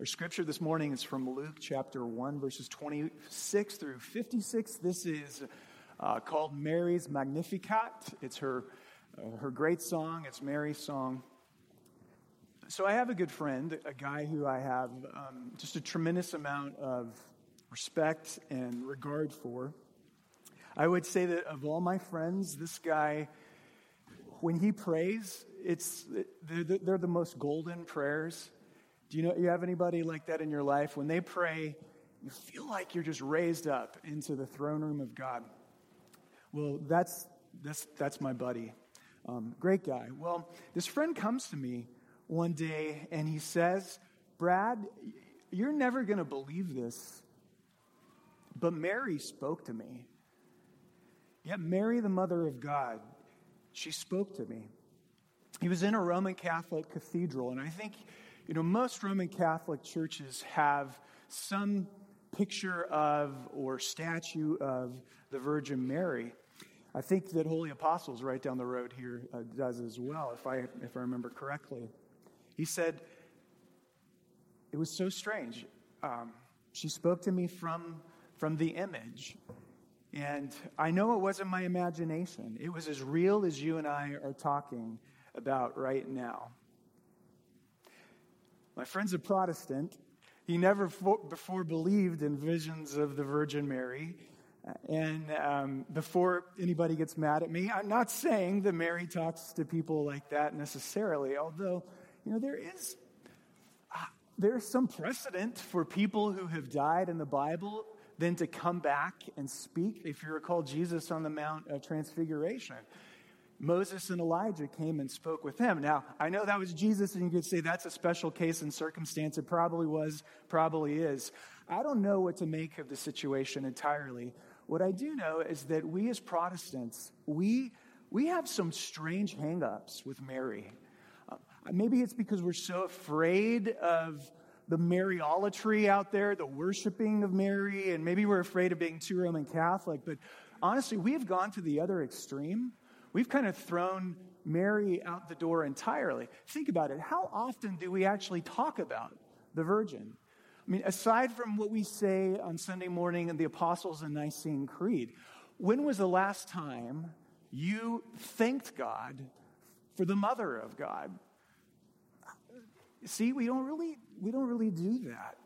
Our scripture this morning is from Luke chapter 1, verses 26 through 56. This is uh, called Mary's Magnificat. It's her, uh, her great song, it's Mary's song. So I have a good friend, a guy who I have um, just a tremendous amount of respect and regard for. I would say that of all my friends, this guy, when he prays, it's, they're, they're the most golden prayers do you know you have anybody like that in your life? When they pray, you feel like you're just raised up into the throne room of God. Well, that's that's that's my buddy. Um, great guy. Well, this friend comes to me one day and he says, Brad, you're never going to believe this, but Mary spoke to me. Yeah, Mary, the mother of God, she spoke to me. He was in a Roman Catholic cathedral, and I think you know, most Roman Catholic churches have some picture of or statue of the Virgin Mary. I think that Holy Apostles, right down the road here, uh, does as well, if I, if I remember correctly. He said, It was so strange. Um, she spoke to me from, from the image. And I know it wasn't my imagination, it was as real as you and I are talking about right now. My friend's a Protestant. He never before believed in visions of the Virgin Mary. And um, before anybody gets mad at me, I'm not saying that Mary talks to people like that necessarily, although, you know, there is. Uh, there's some precedent for people who have died in the Bible then to come back and speak. If you recall Jesus on the Mount of Transfiguration, Moses and Elijah came and spoke with him. Now, I know that was Jesus, and you could say that's a special case and circumstance. It probably was, probably is. I don't know what to make of the situation entirely. What I do know is that we as Protestants, we, we have some strange hangups with Mary. Uh, maybe it's because we're so afraid of the Mariolatry out there, the worshiping of Mary, and maybe we're afraid of being too Roman Catholic. But honestly, we have gone to the other extreme We've kind of thrown Mary out the door entirely. Think about it. How often do we actually talk about the Virgin? I mean, aside from what we say on Sunday morning in the Apostles' and Nicene Creed, when was the last time you thanked God for the mother of God? See, we don't really, we don't really do that.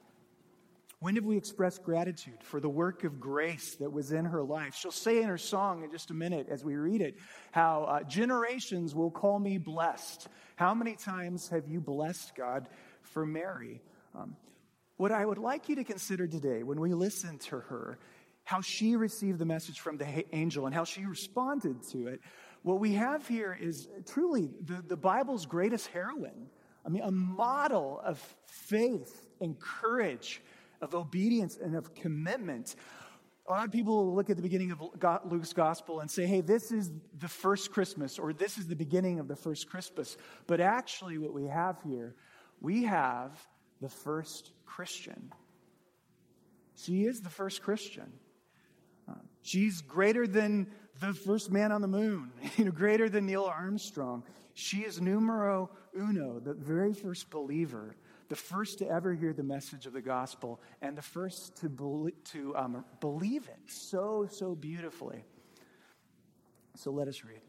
When have we expressed gratitude for the work of grace that was in her life? She'll say in her song in just a minute as we read it how uh, generations will call me blessed. How many times have you blessed God for Mary? Um, what I would like you to consider today when we listen to her, how she received the message from the angel and how she responded to it, what we have here is truly the, the Bible's greatest heroine. I mean, a model of faith and courage of obedience and of commitment. A lot of people will look at the beginning of Luke's gospel and say, hey, this is the first Christmas, or this is the beginning of the first Christmas. But actually, what we have here, we have the first Christian. She is the first Christian. Uh, she's greater than the first man on the moon, you know, greater than Neil Armstrong. She is numero uno, the very first believer the first to ever hear the message of the gospel, and the first to, to um, believe it so, so beautifully. So let us read.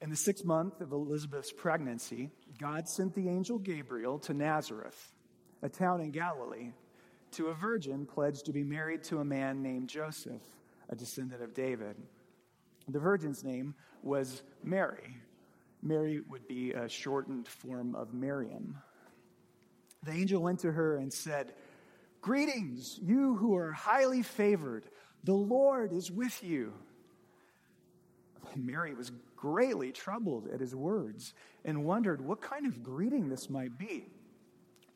In the sixth month of Elizabeth's pregnancy, God sent the angel Gabriel to Nazareth, a town in Galilee, to a virgin pledged to be married to a man named Joseph, a descendant of David. The virgin's name was Mary. Mary would be a shortened form of Miriam. The angel went to her and said, Greetings, you who are highly favored. The Lord is with you. Mary was greatly troubled at his words and wondered what kind of greeting this might be.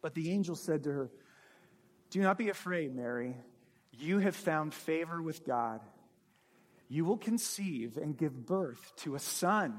But the angel said to her, Do not be afraid, Mary. You have found favor with God. You will conceive and give birth to a son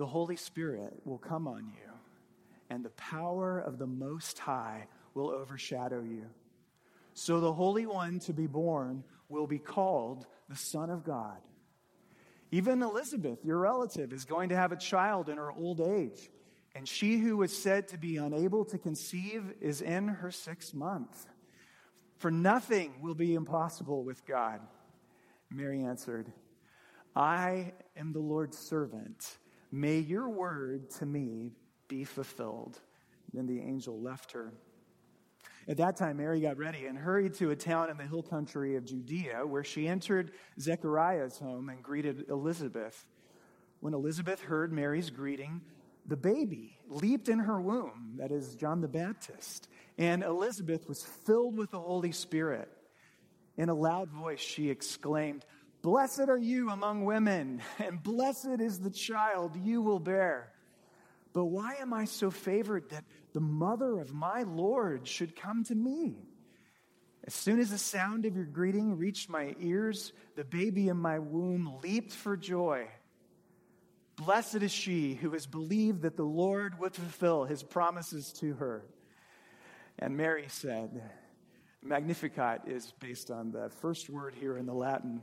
The Holy Spirit will come on you, and the power of the Most High will overshadow you. So the Holy One to be born will be called the Son of God. Even Elizabeth, your relative, is going to have a child in her old age, and she who was said to be unable to conceive is in her sixth month. For nothing will be impossible with God. Mary answered, I am the Lord's servant. May your word to me be fulfilled. Then the angel left her. At that time, Mary got ready and hurried to a town in the hill country of Judea, where she entered Zechariah's home and greeted Elizabeth. When Elizabeth heard Mary's greeting, the baby leaped in her womb, that is, John the Baptist, and Elizabeth was filled with the Holy Spirit. In a loud voice, she exclaimed, Blessed are you among women, and blessed is the child you will bear. But why am I so favored that the mother of my Lord should come to me? As soon as the sound of your greeting reached my ears, the baby in my womb leaped for joy. Blessed is she who has believed that the Lord would fulfill his promises to her. And Mary said, Magnificat is based on the first word here in the Latin,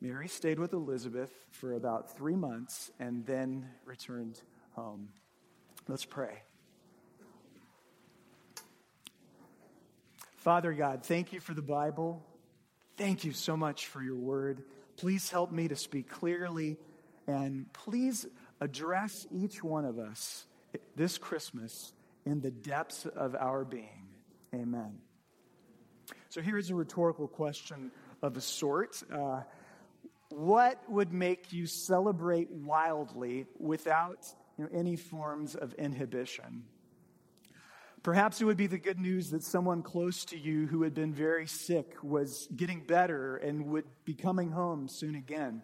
Mary stayed with Elizabeth for about three months and then returned home. Let's pray. Father God, thank you for the Bible. Thank you so much for your word. Please help me to speak clearly and please address each one of us this Christmas in the depths of our being. Amen. So here's a rhetorical question of a sort. Uh, what would make you celebrate wildly without you know, any forms of inhibition? Perhaps it would be the good news that someone close to you who had been very sick was getting better and would be coming home soon again.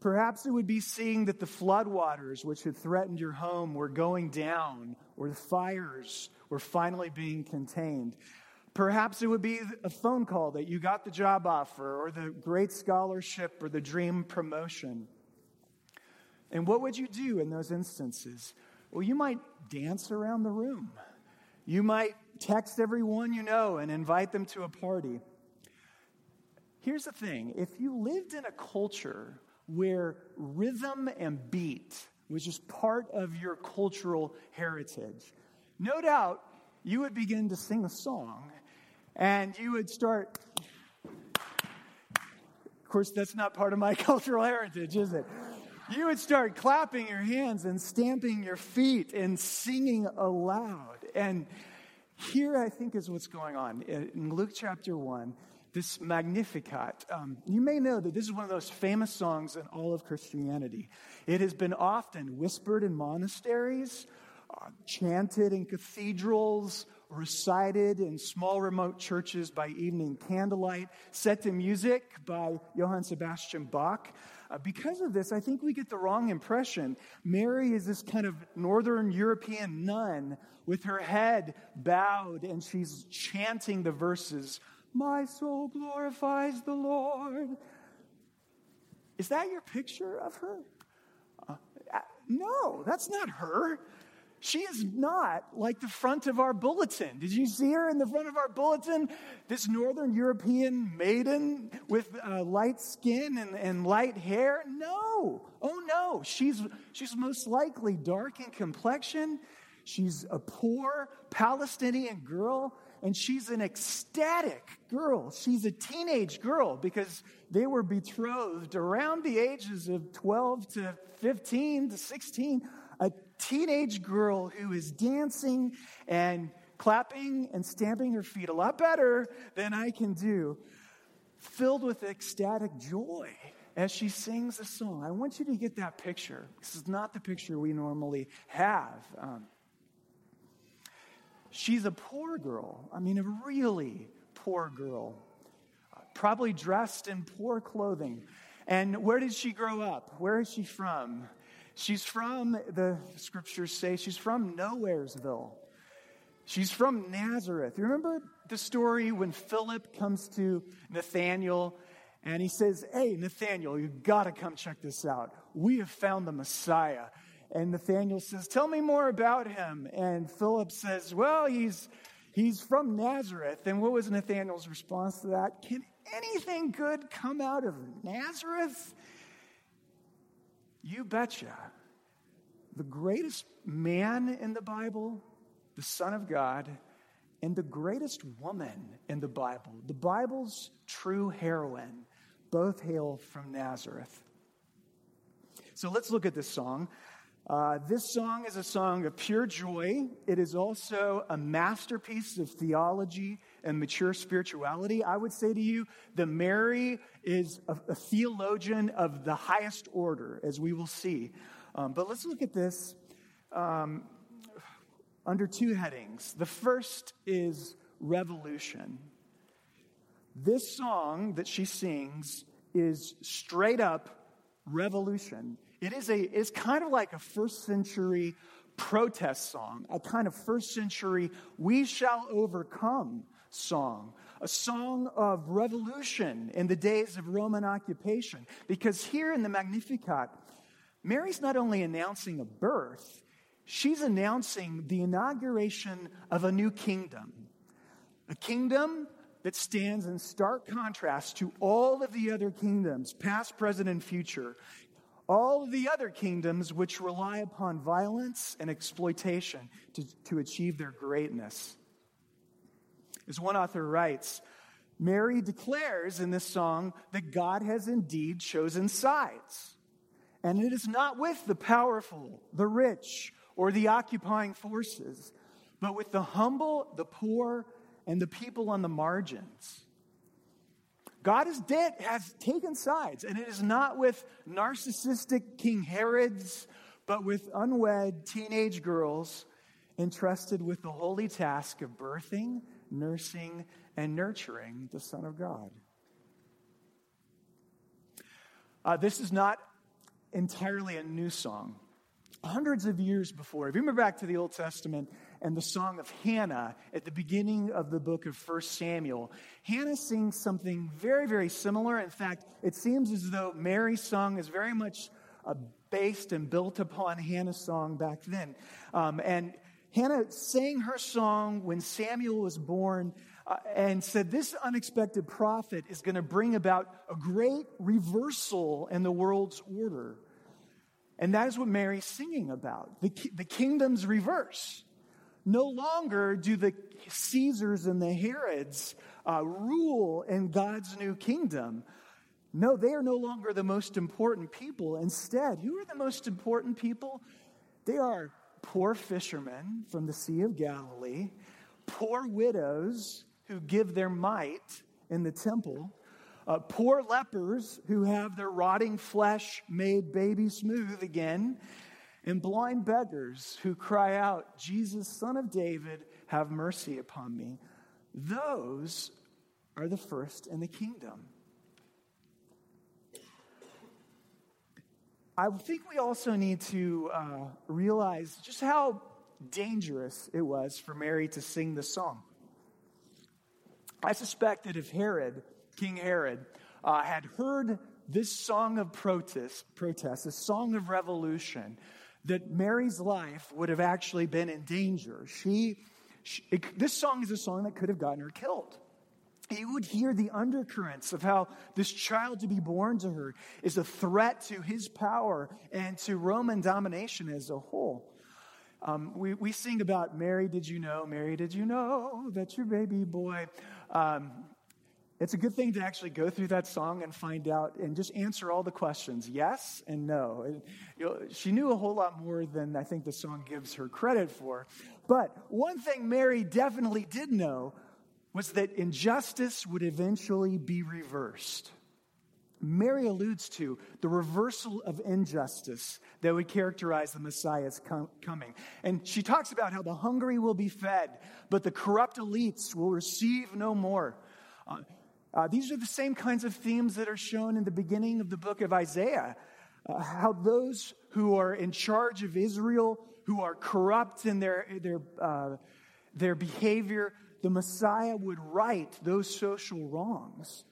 Perhaps it would be seeing that the floodwaters which had threatened your home were going down, or the fires were finally being contained. Perhaps it would be a phone call that you got the job offer, or the great scholarship, or the dream promotion. And what would you do in those instances? Well, you might dance around the room. You might text everyone you know and invite them to a party. Here's the thing if you lived in a culture where rhythm and beat was just part of your cultural heritage. No doubt you would begin to sing a song and you would start. Of course, that's not part of my cultural heritage, is it? You would start clapping your hands and stamping your feet and singing aloud. And here, I think, is what's going on. In Luke chapter 1, this Magnificat. Um, you may know that this is one of those famous songs in all of Christianity. It has been often whispered in monasteries, uh, chanted in cathedrals, recited in small remote churches by evening candlelight, set to music by Johann Sebastian Bach. Uh, because of this, I think we get the wrong impression. Mary is this kind of Northern European nun with her head bowed and she's chanting the verses my soul glorifies the Lord. Is that your picture of her? Uh, uh, no, that's not her. She is not like the front of our bulletin. Did you see her in the front of our bulletin? This Northern European maiden with uh, light skin and, and light hair? No. Oh, no. She's, she's most likely dark in complexion. She's a poor Palestinian girl, and she's an ecstatic girl. She's a teenage girl because they were betrothed around the ages of 12 to 15 to 16 a teenage girl who is dancing and clapping and stamping her feet a lot better than I can do, filled with ecstatic joy as she sings a song. I want you to get that picture. This is not the picture we normally have. Um, she's a poor girl. I mean, a really poor girl, probably dressed in poor clothing. And where did she grow up? Where is she from? She's from, the scriptures say, she's from Nowheresville. She's from Nazareth. You remember the story when Philip comes to Nathanael and he says, Hey, Nathanael, you got to come check this out. We have found the Messiah. And Nathanael says, Tell me more about him. And Philip says, Well, he's, he's from Nazareth. And what was Nathanael's response to that? Can anything good come out of Nazareth? You betcha. The greatest man in the Bible, the Son of God, and the greatest woman in the Bible, the Bible's true heroine, both hail from Nazareth. So let's look at this song. Uh, this song is a song of pure joy. It is also a masterpiece of theology and mature spirituality. I would say to you that Mary is a, a theologian of the highest order, as we will see. Um, but let's look at this um, under two headings. The first is revolution. This song that she sings is straight up revolution. It is a, it's kind of like a first century protest song, a kind of first century we shall overcome song, a song of revolution in the days of Roman occupation. Because here in the Magnificat, Mary's not only announcing a birth, she's announcing the inauguration of a new kingdom. A kingdom that stands in stark contrast to all of the other kingdoms, past, present, and future all of the other kingdoms which rely upon violence and exploitation to, to achieve their greatness. As one author writes, Mary declares in this song that God has indeed chosen sides. And it is not with the powerful, the rich, or the occupying forces, but with the humble, the poor, and the people on the margins. God is dead, has taken sides, and it is not with narcissistic King Herods, but with unwed teenage girls entrusted with the holy task of birthing, nursing, and nurturing the Son of God. Uh, this is not entirely a new song. Hundreds of years before, if you remember back to the Old Testament, and the song of Hannah at the beginning of the book of 1 Samuel. Hannah sings something very, very similar. In fact, it seems as though Mary's song is very much uh, based and built upon Hannah's song back then. Um, and Hannah sang her song when Samuel was born. Uh, and said, This unexpected prophet is going to bring about a great reversal in the world's order. And that is what Mary's singing about the, the kingdom's reverse. No longer do the Caesars and the Herods uh, rule in God's new kingdom. No, they are no longer the most important people. Instead, who are the most important people? They are poor fishermen from the Sea of Galilee, poor widows who give their mite in the temple, uh, poor lepers who have their rotting flesh made baby smooth again, and blind beggars who cry out, Jesus, Son of David, have mercy upon me. Those are the first in the kingdom. I think we also need to uh, realize just how dangerous it was for Mary to sing the song. I suspect that if Herod, King Herod, uh, had heard this song of protest, protest, a song of revolution, that Mary's life would have actually been in danger. She, she it, this song is a song that could have gotten her killed. You would hear the undercurrents of how this child to be born to her is a threat to his power and to Roman domination as a whole. Um, we, we sing about Mary, did you know? Mary, did you know that your baby boy? Um, it's a good thing to actually go through that song and find out and just answer all the questions yes and no. And, you know, she knew a whole lot more than I think the song gives her credit for. But one thing Mary definitely did know was that injustice would eventually be reversed. Mary alludes to the reversal of injustice that would characterize the Messiah's com- coming. And she talks about how the hungry will be fed, but the corrupt elites will receive no more. Uh, uh, these are the same kinds of themes that are shown in the beginning of the book of Isaiah. Uh, how those who are in charge of Israel, who are corrupt in their, their, uh, their behavior, the Messiah would right those social wrongs.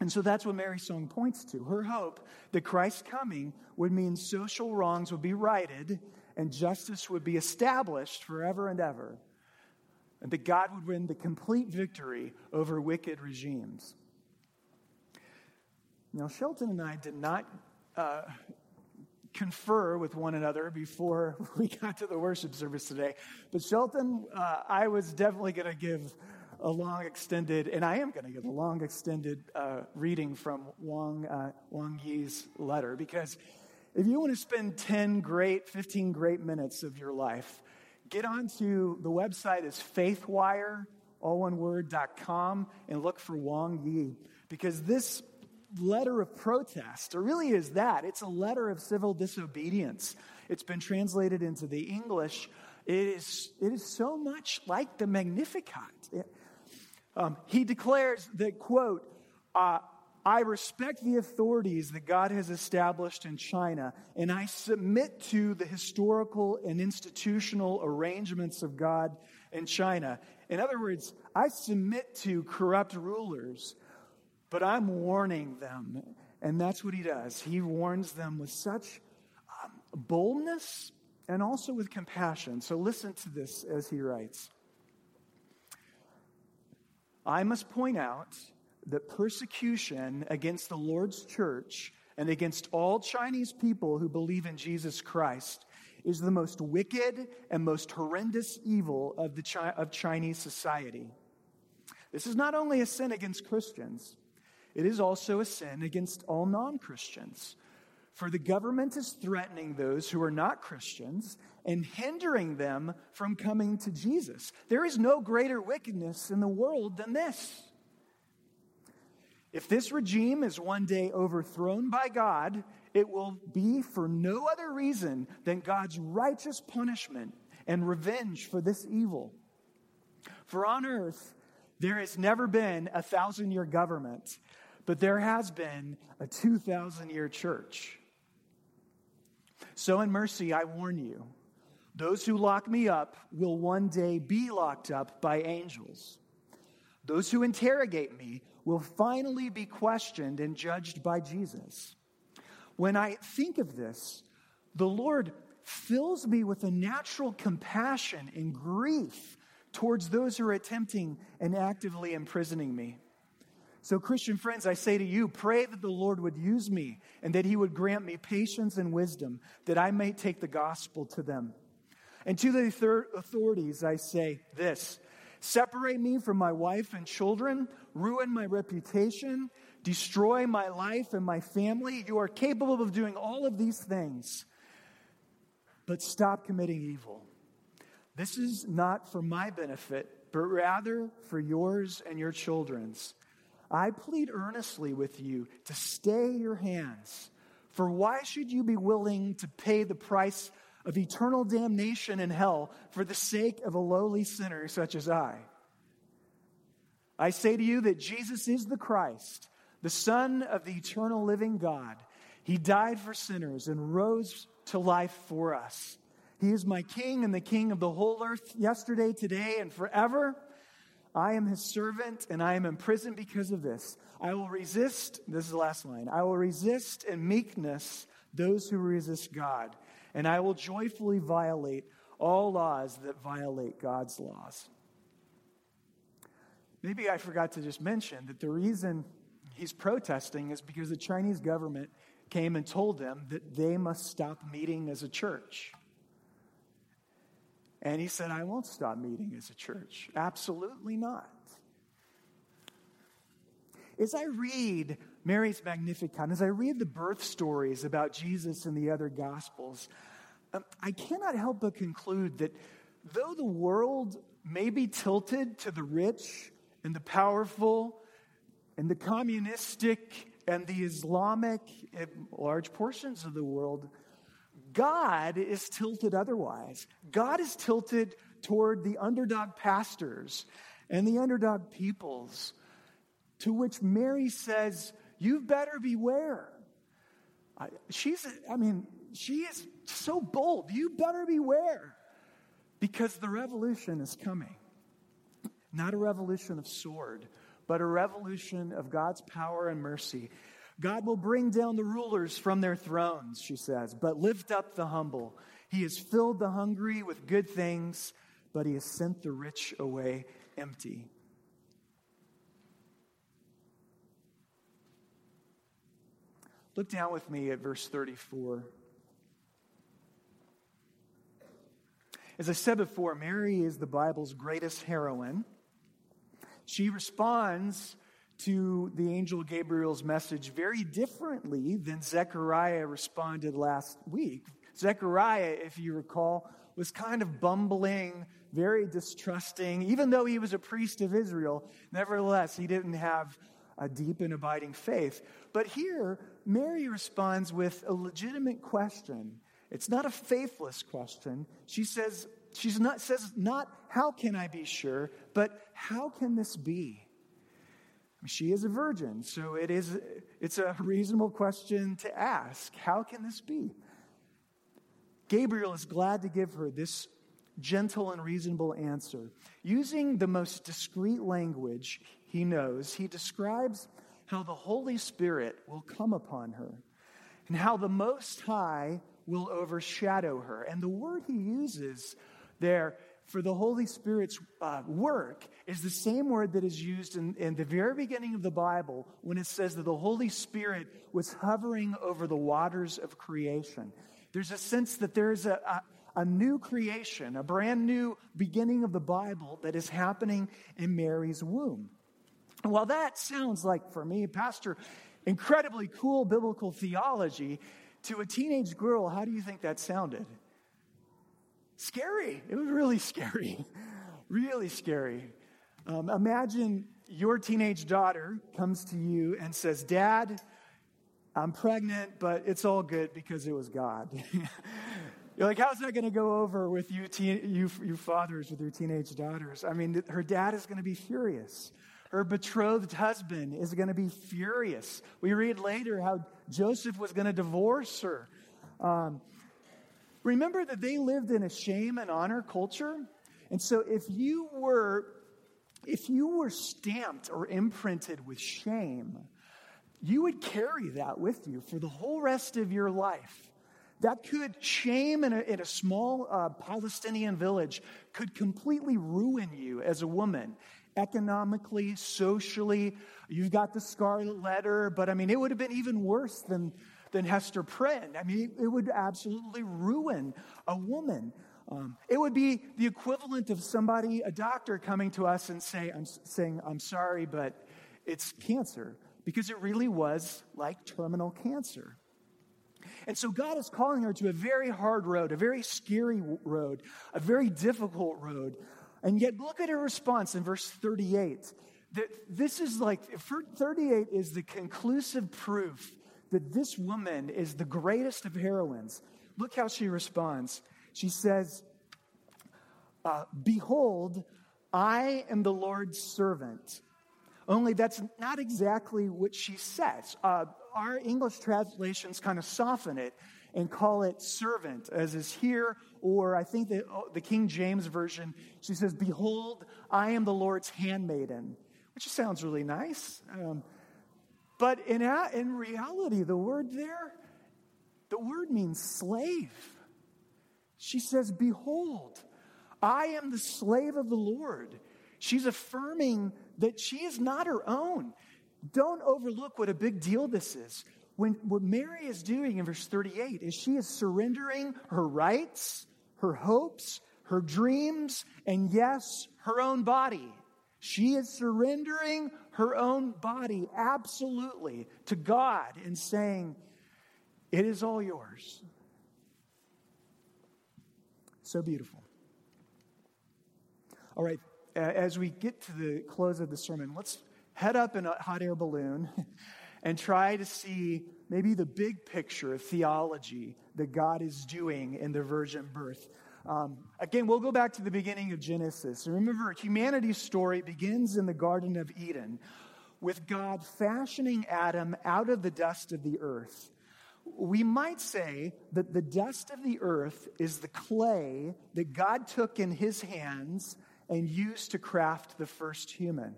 And so that's what Mary's song points to. Her hope that Christ's coming would mean social wrongs would be righted and justice would be established forever and ever and that God would win the complete victory over wicked regimes. Now, Shelton and I did not uh, confer with one another before we got to the worship service today, but Shelton, uh, I was definitely going to give a long extended, and I am going to give a long extended uh, reading from Wang, uh, Wang Yi's letter because if you want to spend 10 great, 15 great minutes of your life get onto the website is faithwire, all one word, dot com, and look for Wang Yi. Because this letter of protest, or really is that, it's a letter of civil disobedience. It's been translated into the English. It is, it is so much like the Magnificat. It, um, he declares that, quote, uh, I respect the authorities that God has established in China, and I submit to the historical and institutional arrangements of God in China. In other words, I submit to corrupt rulers, but I'm warning them. And that's what he does. He warns them with such um, boldness and also with compassion. So listen to this as he writes I must point out that persecution against the Lord's church and against all Chinese people who believe in Jesus Christ is the most wicked and most horrendous evil of, the Chi- of Chinese society. This is not only a sin against Christians, it is also a sin against all non Christians. For the government is threatening those who are not Christians and hindering them from coming to Jesus. There is no greater wickedness in the world than this. If this regime is one day overthrown by God, it will be for no other reason than God's righteous punishment and revenge for this evil. For on earth, there has never been a thousand year government, but there has been a 2,000 year church. So, in mercy, I warn you those who lock me up will one day be locked up by angels. Those who interrogate me will finally be questioned and judged by Jesus. When I think of this, the Lord fills me with a natural compassion and grief towards those who are attempting and actively imprisoning me. So, Christian friends, I say to you, pray that the Lord would use me and that he would grant me patience and wisdom that I may take the gospel to them. And to the authorities, I say this separate me from my wife and children, ruin my reputation, destroy my life and my family. You are capable of doing all of these things, but stop committing evil. This is not for my benefit, but rather for yours and your children's. I plead earnestly with you to stay your hands. For why should you be willing to pay the price of eternal damnation in hell for the sake of a lowly sinner such as I. I say to you that Jesus is the Christ, the Son of the eternal living God. He died for sinners and rose to life for us. He is my King and the King of the whole earth, yesterday, today, and forever. I am his servant and I am imprisoned because of this. I will resist, this is the last line, I will resist in meekness those who resist God and I will joyfully violate all laws that violate God's laws. Maybe I forgot to just mention that the reason he's protesting is because the Chinese government came and told them that they must stop meeting as a church. And he said, I won't stop meeting as a church. Absolutely not. As I read Mary's Magnificat, as I read the birth stories about Jesus in the other Gospels, um, I cannot help but conclude that though the world may be tilted to the rich and the powerful and the communistic and the Islamic, large portions of the world, God is tilted otherwise. God is tilted toward the underdog pastors and the underdog peoples, to which Mary says, You better beware. she's, I mean, she is so bold. You better beware because the revolution is coming. Not a revolution of sword, but a revolution of God's power and mercy. God will bring down the rulers from their thrones, she says, but lift up the humble. He has filled the hungry with good things, but he has sent the rich away empty. Look down with me at verse 34. As I said before, Mary is the Bible's greatest heroine. She responds to the angel Gabriel's message very differently than Zechariah responded last week. Zechariah, if you recall, was kind of bumbling, very distrusting. Even though he was a priest of Israel, nevertheless, he didn't have a deep and abiding faith. But here, Mary responds with a legitimate question. It's not a faithless question. She says, she's not says not how can I be sure, but how can this be? She is a virgin, so it is it's a reasonable question to ask. How can this be? Gabriel is glad to give her this gentle and reasonable answer. Using the most discreet language he knows, he describes how the Holy Spirit will come upon her and how the Most High will overshadow her. And the word he uses there for the Holy Spirit's uh, work is the same word that is used in, in the very beginning of the Bible when it says that the Holy Spirit was hovering over the waters of creation. There's a sense that there's a, a, a new creation, a brand new beginning of the Bible that is happening in Mary's womb. And while that sounds like, for me, Pastor, incredibly cool biblical theology, to a teenage girl, how do you think that sounded? Scary. It was really scary. really scary. Um, imagine your teenage daughter comes to you and says, Dad, I'm pregnant, but it's all good because it was God. You're like, how's that going to go over with you, teen, you, you fathers with your teenage daughters? I mean, her dad is going to be furious. Her betrothed husband is going to be furious. We read later how Joseph was going to divorce her. Um, Remember that they lived in a shame and honor culture. And so if you were if you were stamped or imprinted with shame, you would carry that with you for the whole rest of your life. That could, shame in a, in a small uh, Palestinian village could completely ruin you as a woman, economically, socially. You've got the scarlet letter, but I mean, it would have been even worse than than Hester Prynne. I mean, it would absolutely ruin a woman. Um, it would be the equivalent of somebody, a doctor, coming to us and say, I'm, saying, I'm sorry, but it's cancer, because it really was like terminal cancer. And so God is calling her to a very hard road, a very scary road, a very difficult road. And yet, look at her response in verse 38. That this is like, 38 is the conclusive proof that this woman is the greatest of heroines. Look how she responds. She says, uh, Behold, I am the Lord's servant. Only that's not exactly what she says. Uh, our English translations kind of soften it and call it servant, as is here, or I think that oh, the King James Version, she says, Behold, I am the Lord's handmaiden, which sounds really nice. Um, but in, in reality, the word there, the word means slave. She says, Behold, I am the slave of the Lord. She's affirming that she is not her own. Don't overlook what a big deal this is. When, what Mary is doing in verse 38 is she is surrendering her rights, her hopes, her dreams, and yes, her own body. She is surrendering her own body absolutely to God and saying, It is all yours. So beautiful. All right, as we get to the close of the sermon, let's head up in a hot air balloon and try to see maybe the big picture of theology that God is doing in the virgin birth. Um, again, we'll go back to the beginning of Genesis. Remember, humanity's story begins in the Garden of Eden with God fashioning Adam out of the dust of the earth. We might say that the dust of the earth is the clay that God took in his hands and used to craft the first human.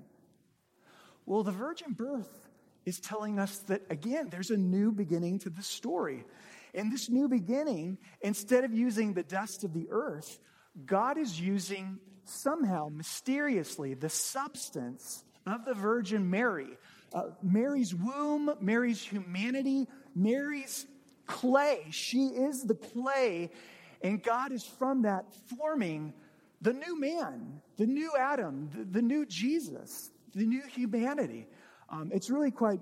Well, the virgin birth is telling us that, again, there's a new beginning to the story. In this new beginning, instead of using the dust of the earth, God is using somehow, mysteriously, the substance of the Virgin Mary. Uh, Mary's womb, Mary's humanity, Mary's clay. She is the clay, and God is from that forming the new man, the new Adam, the, the new Jesus, the new humanity. Um, it's really quite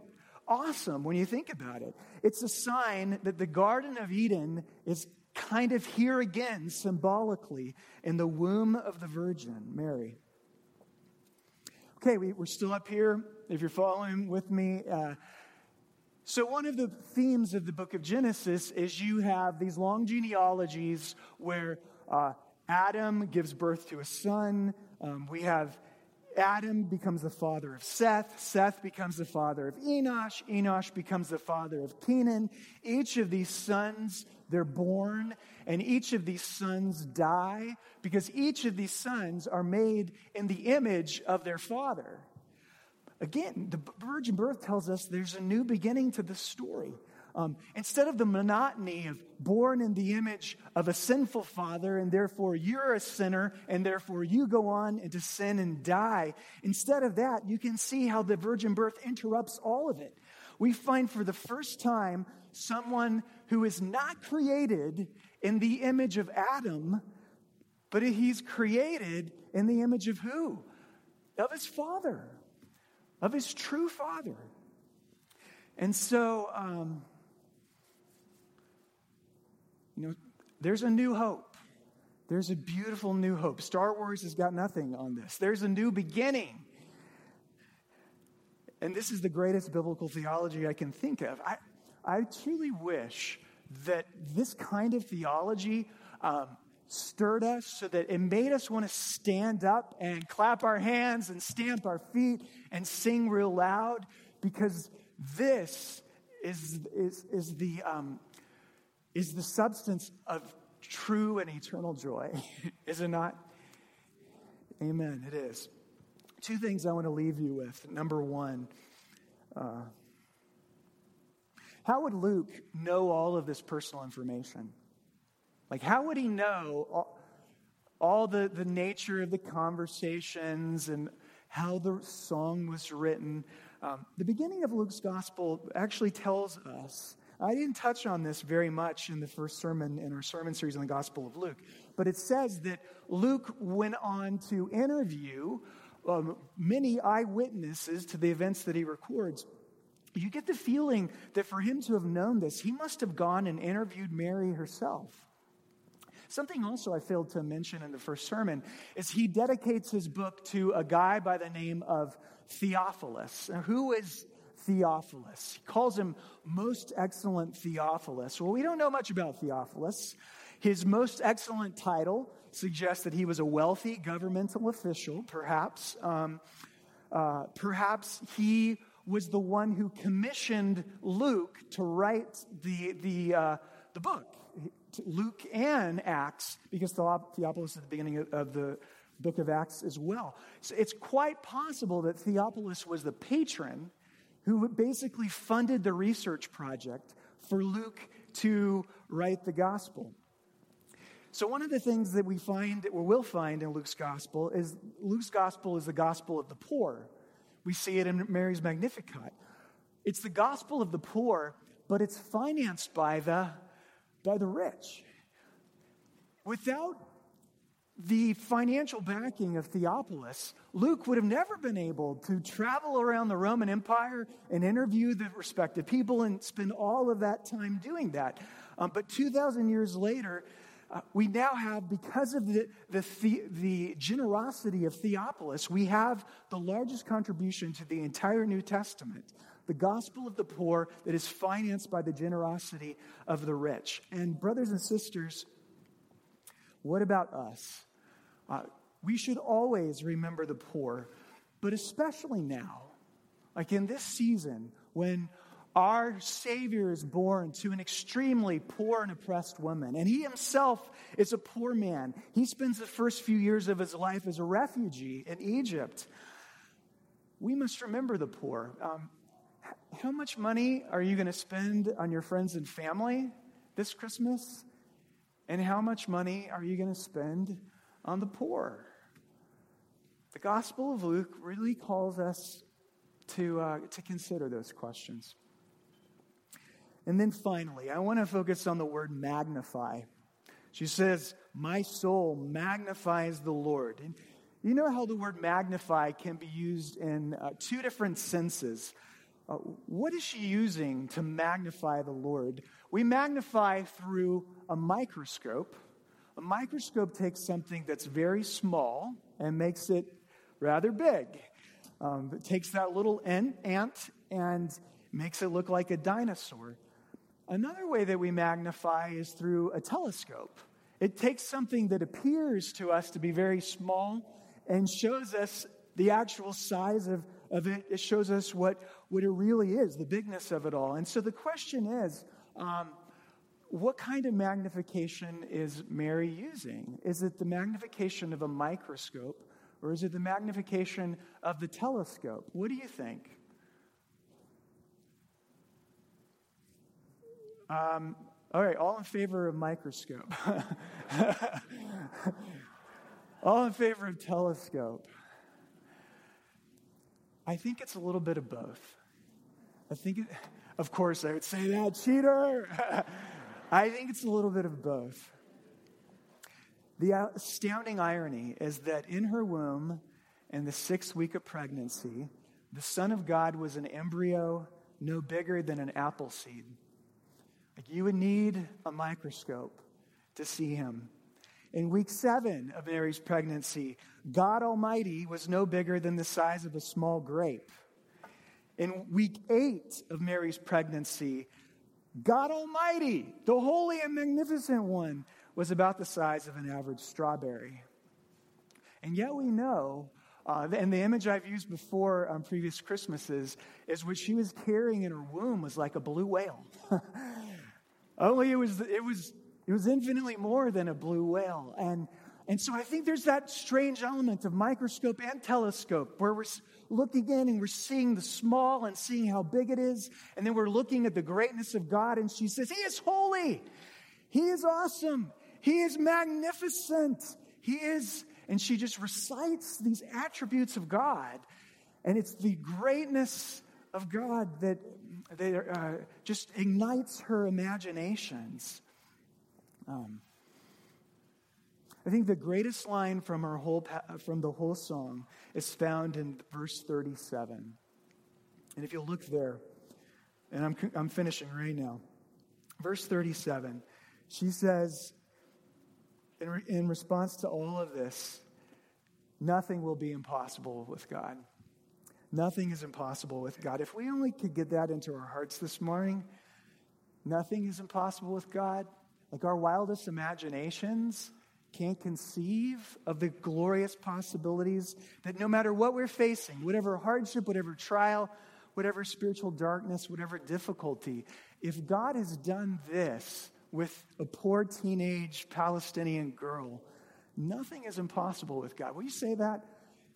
awesome when you think about it. It's a sign that the Garden of Eden is kind of here again symbolically in the womb of the Virgin Mary. Okay, we, are still up here. If you're following with me, uh, so, one of the themes of the book of Genesis is you have these long genealogies where uh, Adam gives birth to a son. Um, we have Adam becomes the father of Seth. Seth becomes the father of Enosh. Enosh becomes the father of Kenan. Each of these sons, they're born, and each of these sons die because each of these sons are made in the image of their father. Again, the virgin birth tells us there's a new beginning to the story. Um, instead of the monotony of born in the image of a sinful father, and therefore you're a sinner, and therefore you go on into sin and die, instead of that, you can see how the virgin birth interrupts all of it. We find for the first time someone who is not created in the image of Adam, but he's created in the image of who? Of his father, of his true father. And so, um, you know, there's a new hope. There's a beautiful new hope. Star Wars has got nothing on this. There's a new beginning. And this is the greatest biblical theology I can think of. I, I truly wish that this kind of theology um, stirred us so that it made us want to stand up and clap our hands and stamp our feet and sing real loud because this is, is, is the, um, is the substance of true and eternal joy, is it not? Amen, it is. Two things I want to leave you with. Number one, uh, how would Luke know all of this personal information? Like, how would he know all, all the, the nature of the conversations and how the song was written? Um, the beginning of Luke's gospel actually tells us I didn't touch on this very much in the first sermon in our sermon series on the Gospel of Luke, but it says that Luke went on to interview um, many eyewitnesses to the events that he records. You get the feeling that for him to have known this, he must have gone and interviewed Mary herself. Something also I failed to mention in the first sermon is he dedicates his book to a guy by the name of Theophilus. Who is Theophilus. He calls him most excellent Theophilus. Well, we don't know much about Theophilus. His most excellent title suggests that he was a wealthy governmental official, perhaps. Um, uh, perhaps he was the one who commissioned Luke to write the, the, uh, the book, Luke and Acts, because Theophilus is the beginning of the book of Acts as well. So it's quite possible that Theophilus was the patron who basically funded the research project for Luke to write the gospel. So, one of the things that we find, or will find in Luke's gospel, is Luke's gospel is the gospel of the poor. We see it in Mary's Magnificat. It's the gospel of the poor, but it's financed by the, by the rich. Without the financial backing of Theophilus, Luke would have never been able to travel around the Roman Empire and interview the respective people and spend all of that time doing that. Um, but 2,000 years later, uh, we now have, because of the, the, the, the generosity of Theophilus, we have the largest contribution to the entire New Testament the gospel of the poor that is financed by the generosity of the rich. And, brothers and sisters, what about us? Uh, we should always remember the poor, but especially now, like in this season when our Savior is born to an extremely poor and oppressed woman, and he himself is a poor man. He spends the first few years of his life as a refugee in Egypt. We must remember the poor. Um, how much money are you going to spend on your friends and family this Christmas? And how much money are you going to spend on the poor? The Gospel of Luke really calls us to, uh, to consider those questions. And then finally, I want to focus on the word magnify. She says, My soul magnifies the Lord. And you know how the word magnify can be used in uh, two different senses. Uh, what is she using to magnify the Lord? We magnify through a microscope. A microscope takes something that's very small and makes it rather big. Um, it takes that little ant and makes it look like a dinosaur. Another way that we magnify is through a telescope. It takes something that appears to us to be very small and shows us the actual size of, of it. It shows us what, what it really is, the bigness of it all. And so the question is um, what kind of magnification is Mary using? Is it the magnification of a microscope or is it the magnification of the telescope? What do you think? Um, all right, all in favor of microscope. all in favor of telescope. I think it's a little bit of both. I think, it, of course, I would say that, cheater. I think it's a little bit of both. The astounding irony is that in her womb, in the sixth week of pregnancy, the Son of God was an embryo no bigger than an apple seed. Like you would need a microscope to see him. In week seven of Mary's pregnancy, God Almighty was no bigger than the size of a small grape. In week eight of Mary's pregnancy, God Almighty, the holy and magnificent one, was about the size of an average strawberry. And yet we know, uh, and the image I've used before on previous Christmases is what she was carrying in her womb was like a blue whale. Only it was, it was, it was infinitely more than a blue whale. And, and so I think there's that strange element of microscope and telescope where we're looking in and we're seeing the small and seeing how big it is. And then we're looking at the greatness of God. And she says, He is holy. He is awesome. He is magnificent. He is, and she just recites these attributes of God. And it's the greatness of God that they, uh, just ignites her imaginations. Um, I think the greatest line from, her whole, from the whole song is found in verse 37. And if you look there, and I'm, I'm finishing right now, verse 37, she says, in, re, in response to all of this, nothing will be impossible with God. Nothing is impossible with God. If we only could get that into our hearts this morning, nothing is impossible with God. Like our wildest imaginations can't conceive of the glorious possibilities that no matter what we're facing, whatever hardship, whatever trial, whatever spiritual darkness, whatever difficulty, if God has done this with a poor teenage Palestinian girl, nothing is impossible with God. Will you say that?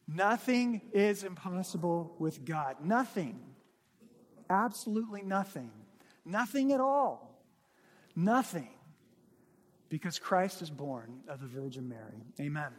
Nothing is impossible with God. Nothing. Absolutely nothing. Nothing at all. Nothing. Because Christ is born of the Virgin Mary. Amen.